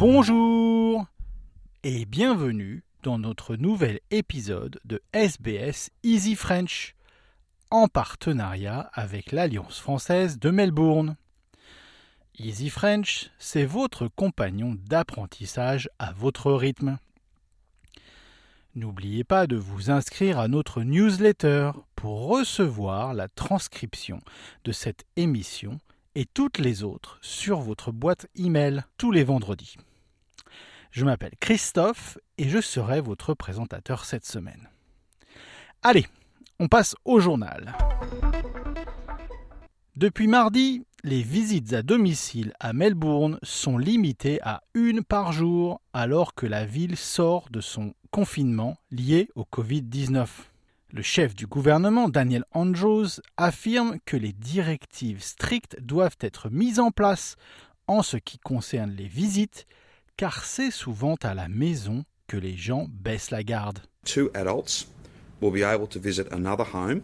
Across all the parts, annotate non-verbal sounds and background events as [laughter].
Bonjour et bienvenue dans notre nouvel épisode de SBS Easy French en partenariat avec l'Alliance française de Melbourne. Easy French, c'est votre compagnon d'apprentissage à votre rythme. N'oubliez pas de vous inscrire à notre newsletter pour recevoir la transcription de cette émission et toutes les autres sur votre boîte email tous les vendredis. Je m'appelle Christophe et je serai votre présentateur cette semaine. Allez, on passe au journal. Depuis mardi, les visites à domicile à Melbourne sont limitées à une par jour alors que la ville sort de son confinement lié au Covid-19. Le chef du gouvernement, Daniel Andrews, affirme que les directives strictes doivent être mises en place en ce qui concerne les visites, car c'est souvent à la maison que les gens baissent la garde. Two adults will be able to visit another home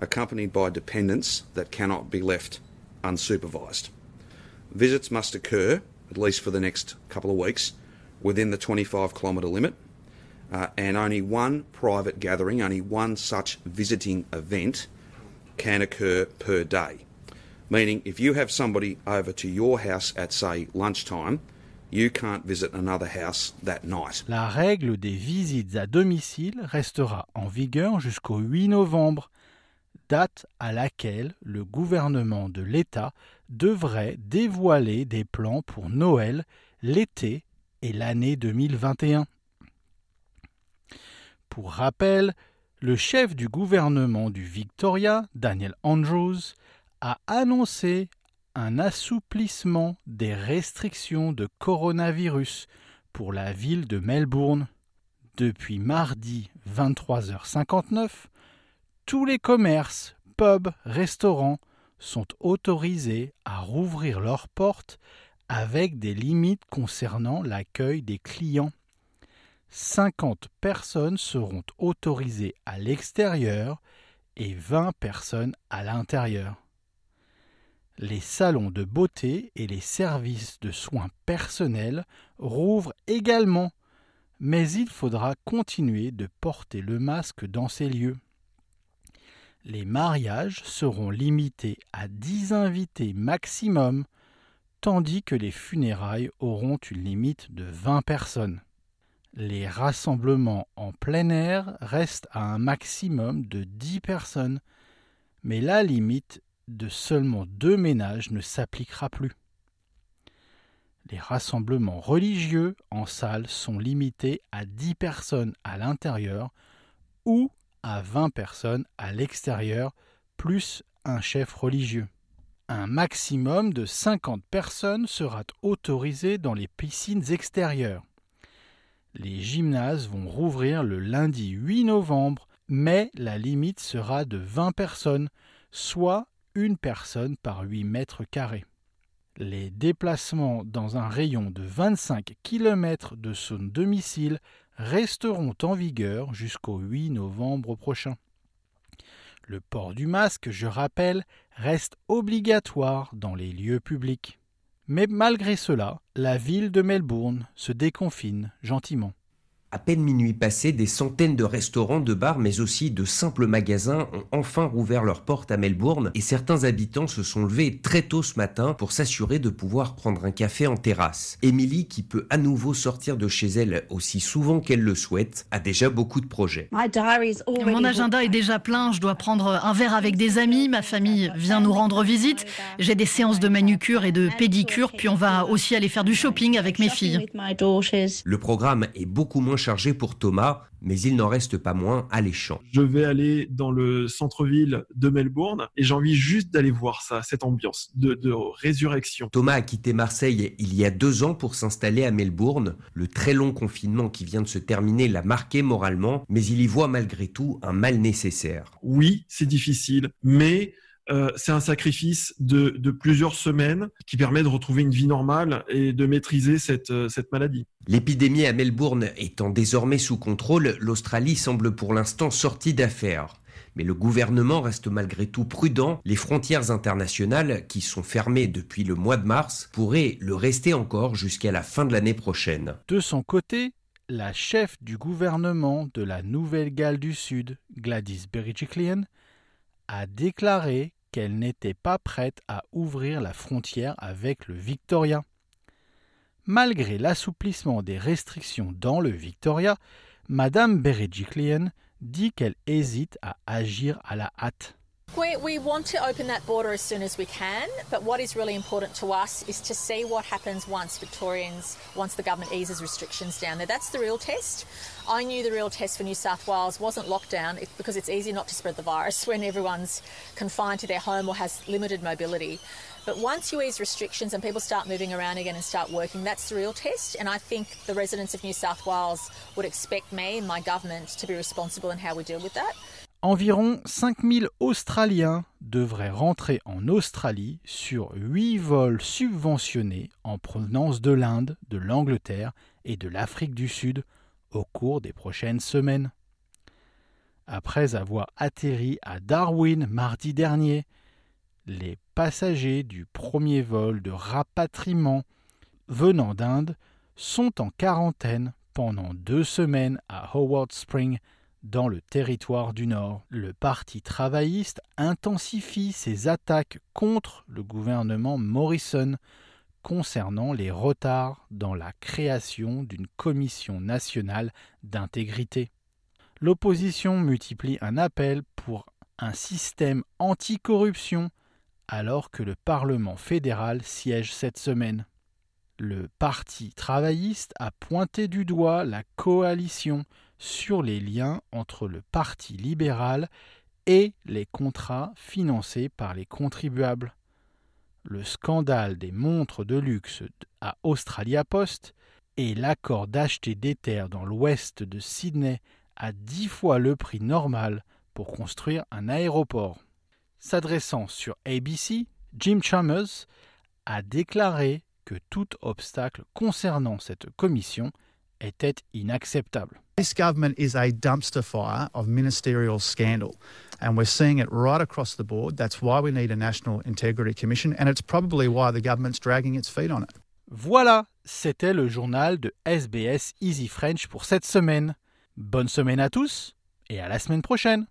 accompanied by dependents that cannot be left unsupervised. Visits must occur, at least for the next couple of weeks, within the 25 kilometre limit uh, and only one private gathering, only one such visiting event can occur per day. Meaning, if you have somebody over to your house at, say, lunchtime, you can't visit another house that night. La règle des visites à domicile restera en vigueur jusqu'au 8 novembre, date à laquelle le gouvernement de l'État devrait dévoiler des plans pour Noël, l'été et l'année 2021. Pour rappel, le chef du gouvernement du Victoria, Daniel Andrews, a annoncé un assouplissement des restrictions de coronavirus pour la ville de Melbourne. Depuis mardi 23h59, tous les commerces, pubs, restaurants sont autorisés à rouvrir leurs portes avec des limites concernant l'accueil des clients. 50 personnes seront autorisées à l'extérieur et 20 personnes à l'intérieur. Les salons de beauté et les services de soins personnels rouvrent également, mais il faudra continuer de porter le masque dans ces lieux. Les mariages seront limités à 10 invités maximum, tandis que les funérailles auront une limite de 20 personnes. Les rassemblements en plein air restent à un maximum de 10 personnes, mais la limite de seulement deux ménages ne s'appliquera plus. Les rassemblements religieux en salle sont limités à 10 personnes à l'intérieur ou à 20 personnes à l'extérieur, plus un chef religieux. Un maximum de 50 personnes sera autorisé dans les piscines extérieures. Les gymnases vont rouvrir le lundi 8 novembre, mais la limite sera de 20 personnes, soit une personne par 8 mètres carrés. Les déplacements dans un rayon de 25 km de son domicile resteront en vigueur jusqu'au 8 novembre prochain. Le port du masque, je rappelle, reste obligatoire dans les lieux publics. Mais malgré cela, la ville de Melbourne se déconfine gentiment. À peine minuit passé, des centaines de restaurants, de bars, mais aussi de simples magasins ont enfin rouvert leurs portes à Melbourne et certains habitants se sont levés très tôt ce matin pour s'assurer de pouvoir prendre un café en terrasse. Émilie, qui peut à nouveau sortir de chez elle aussi souvent qu'elle le souhaite, a déjà beaucoup de projets. Mon agenda est déjà plein, je dois prendre un verre avec des amis, ma famille vient nous rendre visite, j'ai des séances de manucure et de pédicure, puis on va aussi aller faire du shopping avec mes filles. Le programme est beaucoup moins chargé pour Thomas, mais il n'en reste pas moins alléchant. Je vais aller dans le centre-ville de Melbourne et j'ai envie juste d'aller voir ça, cette ambiance de, de, résurrection. Thomas a quitté Marseille il y a deux ans pour s'installer à Melbourne. Le très long confinement qui vient de se terminer l'a marqué moralement, mais il y voit malgré tout un mal nécessaire. Oui, c'est difficile, mais euh, c'est un sacrifice de, de, plusieurs semaines qui permet de retrouver une vie normale et de maîtriser cette, euh, cette maladie. L'épidémie à Melbourne étant désormais sous contrôle, l'Australie semble pour l'instant sortie d'affaires. Mais le gouvernement reste malgré tout prudent. Les frontières internationales, qui sont fermées depuis le mois de mars, pourraient le rester encore jusqu'à la fin de l'année prochaine. De son côté, la chef du gouvernement de la Nouvelle-Galles du Sud, Gladys Berejiklian, a déclaré qu'elle n'était pas prête à ouvrir la frontière avec le Victoria. Malgré l'assouplissement des restrictions dans le Victoria, Madame Berejiklian dit qu'elle hésite à agir à la hâte. We, we want to open that border as soon as we can, but what is really important to us is to see what happens once Victorians, once the government eases restrictions down there. That's the real test. I knew the real test for New South Wales wasn't lockdown because it's easy not to spread the virus [laughs] when everyone's confined to their home or has limited mobility. But once you ease restrictions and people start moving around again and start working, that's the real test. And I think the residents of New South Wales would expect me and my government to be responsible in how we deal with that. Environ 5000 Australiens devraient rentrer en Australie sur 8 vols subventionnés en provenance de l'Inde, de l'Angleterre et de l'Afrique du Sud au cours des prochaines semaines. Après avoir atterri à Darwin mardi dernier, les passagers du premier vol de rapatriement venant d'Inde sont en quarantaine pendant deux semaines à Howard Spring, dans le territoire du Nord. Le Parti travailliste intensifie ses attaques contre le gouvernement Morrison concernant les retards dans la création d'une commission nationale d'intégrité. L'opposition multiplie un appel pour un système anticorruption alors que le Parlement fédéral siège cette semaine. Le Parti travailliste a pointé du doigt la coalition sur les liens entre le Parti libéral et les contrats financés par les contribuables. Le scandale des montres de luxe à Australia Post et l'accord d'acheter des terres dans l'ouest de Sydney à dix fois le prix normal pour construire un aéroport. S'adressant sur ABC, Jim Chalmers a déclaré que tout obstacle concernant cette commission était inacceptable. This government is a dumpster fire of ministerial scandal. And we're seeing it right across the board. That's why we need a National Integrity Commission. And it's probably why the government's dragging its feet on it. Voilà, c'était le journal de SBS Easy French pour cette semaine. Bonne semaine à tous et à la semaine prochaine.